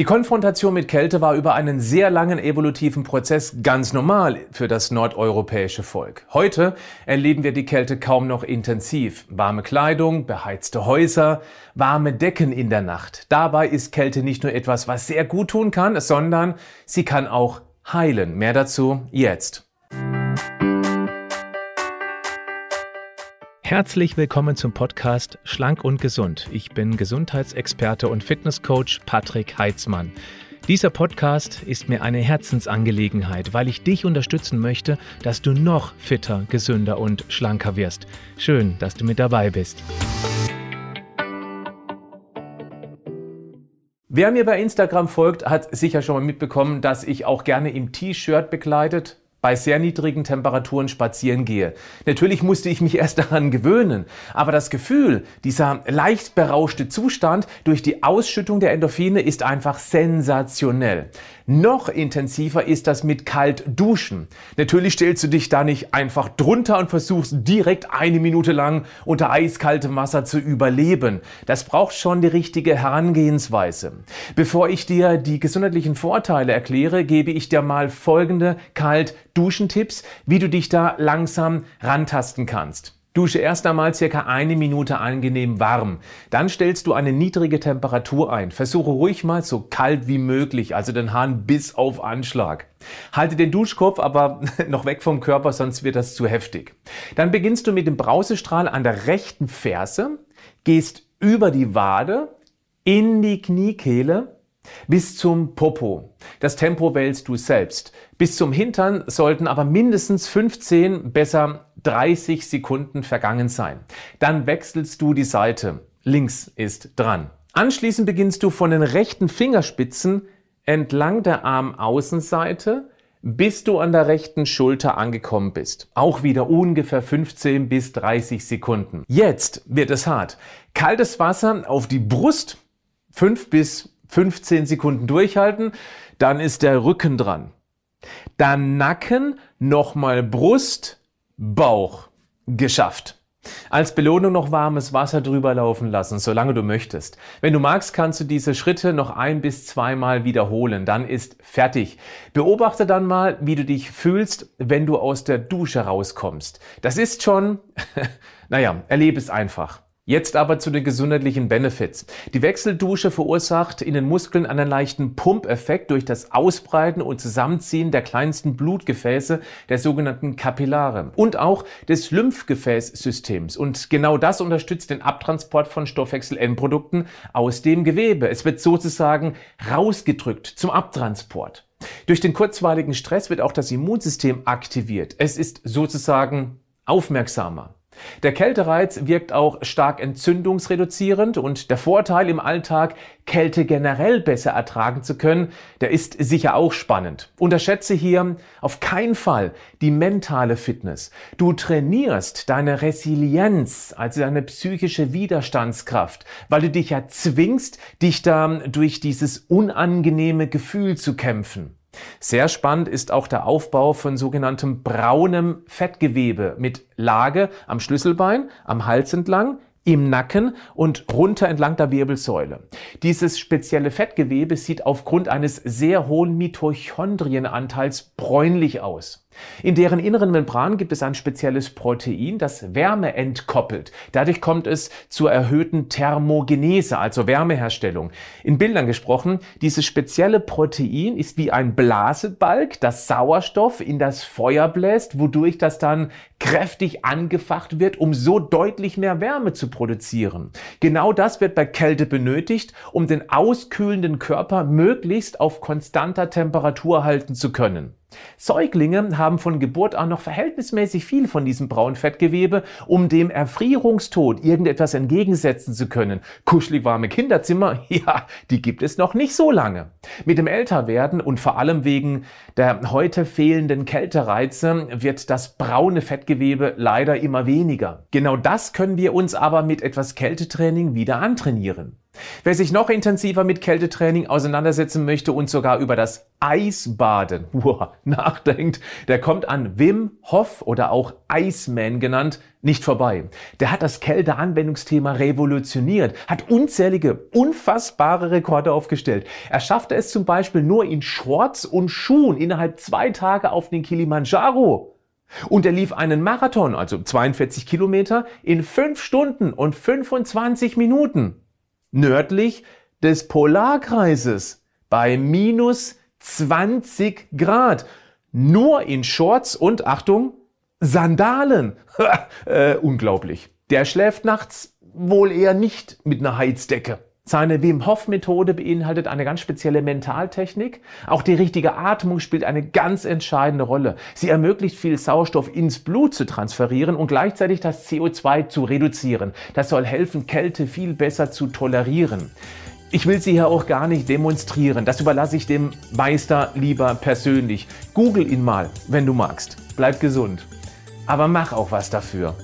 Die Konfrontation mit Kälte war über einen sehr langen evolutiven Prozess ganz normal für das nordeuropäische Volk. Heute erleben wir die Kälte kaum noch intensiv. Warme Kleidung, beheizte Häuser, warme Decken in der Nacht. Dabei ist Kälte nicht nur etwas, was sehr gut tun kann, sondern sie kann auch heilen. Mehr dazu jetzt. Herzlich willkommen zum Podcast Schlank und Gesund. Ich bin Gesundheitsexperte und Fitnesscoach Patrick Heitzmann. Dieser Podcast ist mir eine Herzensangelegenheit, weil ich dich unterstützen möchte, dass du noch fitter, gesünder und schlanker wirst. Schön, dass du mit dabei bist. Wer mir bei Instagram folgt, hat sicher schon mal mitbekommen, dass ich auch gerne im T-Shirt bekleidet bei sehr niedrigen Temperaturen spazieren gehe. Natürlich musste ich mich erst daran gewöhnen, aber das Gefühl, dieser leicht berauschte Zustand durch die Ausschüttung der Endorphine ist einfach sensationell. Noch intensiver ist das mit kalt duschen. Natürlich stellst du dich da nicht einfach drunter und versuchst direkt eine Minute lang unter eiskaltem Wasser zu überleben. Das braucht schon die richtige Herangehensweise. Bevor ich dir die gesundheitlichen Vorteile erkläre, gebe ich dir mal folgende kalt Duschentipps, wie du dich da langsam rantasten kannst. Dusche erst einmal circa eine Minute angenehm warm. Dann stellst du eine niedrige Temperatur ein. Versuche ruhig mal so kalt wie möglich, also den Hahn bis auf Anschlag. Halte den Duschkopf aber noch weg vom Körper, sonst wird das zu heftig. Dann beginnst du mit dem Brausestrahl an der rechten Ferse, gehst über die Wade in die Kniekehle bis zum Popo. Das Tempo wählst du selbst. Bis zum Hintern sollten aber mindestens 15, besser 30 Sekunden vergangen sein. Dann wechselst du die Seite. Links ist dran. Anschließend beginnst du von den rechten Fingerspitzen entlang der Armaußenseite bis du an der rechten Schulter angekommen bist. Auch wieder ungefähr 15 bis 30 Sekunden. Jetzt wird es hart. Kaltes Wasser auf die Brust, 5 bis 15 Sekunden durchhalten, dann ist der Rücken dran. Dann Nacken, nochmal Brust, Bauch. Geschafft. Als Belohnung noch warmes Wasser drüber laufen lassen, solange du möchtest. Wenn du magst, kannst du diese Schritte noch ein bis zweimal wiederholen. Dann ist fertig. Beobachte dann mal, wie du dich fühlst, wenn du aus der Dusche rauskommst. Das ist schon, naja, erlebe es einfach. Jetzt aber zu den gesundheitlichen Benefits. Die Wechseldusche verursacht in den Muskeln einen leichten Pumpeffekt durch das Ausbreiten und Zusammenziehen der kleinsten Blutgefäße, der sogenannten Kapillare und auch des Lymphgefäßsystems. Und genau das unterstützt den Abtransport von Stoffwechsel-Endprodukten aus dem Gewebe. Es wird sozusagen rausgedrückt zum Abtransport. Durch den kurzweiligen Stress wird auch das Immunsystem aktiviert. Es ist sozusagen aufmerksamer. Der Kältereiz wirkt auch stark entzündungsreduzierend und der Vorteil im Alltag, Kälte generell besser ertragen zu können, der ist sicher auch spannend. Unterschätze hier auf keinen Fall die mentale Fitness. Du trainierst deine Resilienz, also deine psychische Widerstandskraft, weil du dich ja zwingst, dich da durch dieses unangenehme Gefühl zu kämpfen. Sehr spannend ist auch der Aufbau von sogenanntem braunem Fettgewebe mit Lage am Schlüsselbein, am Hals entlang, im Nacken und runter entlang der Wirbelsäule. Dieses spezielle Fettgewebe sieht aufgrund eines sehr hohen Mitochondrienanteils bräunlich aus. In deren inneren Membran gibt es ein spezielles Protein, das Wärme entkoppelt. Dadurch kommt es zur erhöhten Thermogenese, also Wärmeherstellung. In Bildern gesprochen, dieses spezielle Protein ist wie ein Blasebalg, das Sauerstoff in das Feuer bläst, wodurch das dann kräftig angefacht wird, um so deutlich mehr Wärme zu produzieren. Genau das wird bei Kälte benötigt, um den auskühlenden Körper möglichst auf konstanter Temperatur halten zu können. Säuglinge haben von Geburt an noch verhältnismäßig viel von diesem braunen Fettgewebe, um dem Erfrierungstod irgendetwas entgegensetzen zu können. Kuschelig warme Kinderzimmer, ja, die gibt es noch nicht so lange. Mit dem Älterwerden und vor allem wegen der heute fehlenden Kältereize wird das braune Fettgewebe leider immer weniger. Genau das können wir uns aber mit etwas Kältetraining wieder antrainieren. Wer sich noch intensiver mit Kältetraining auseinandersetzen möchte und sogar über das Eisbaden wow, nachdenkt, der kommt an Wim Hof oder auch Iceman genannt nicht vorbei. Der hat das Kälteanwendungsthema revolutioniert, hat unzählige, unfassbare Rekorde aufgestellt. Er schaffte es zum Beispiel nur in Shorts und Schuhen innerhalb zwei Tage auf den Kilimanjaro. Und er lief einen Marathon, also 42 Kilometer, in 5 Stunden und 25 Minuten nördlich des Polarkreises bei minus 20 Grad. Nur in Shorts und Achtung, Sandalen. äh, unglaublich. Der schläft nachts wohl eher nicht mit einer Heizdecke. Seine Wim Hof Methode beinhaltet eine ganz spezielle Mentaltechnik. Auch die richtige Atmung spielt eine ganz entscheidende Rolle. Sie ermöglicht viel Sauerstoff ins Blut zu transferieren und gleichzeitig das CO2 zu reduzieren. Das soll helfen, Kälte viel besser zu tolerieren. Ich will sie hier auch gar nicht demonstrieren. Das überlasse ich dem Meister lieber persönlich. Google ihn mal, wenn du magst. Bleib gesund. Aber mach auch was dafür.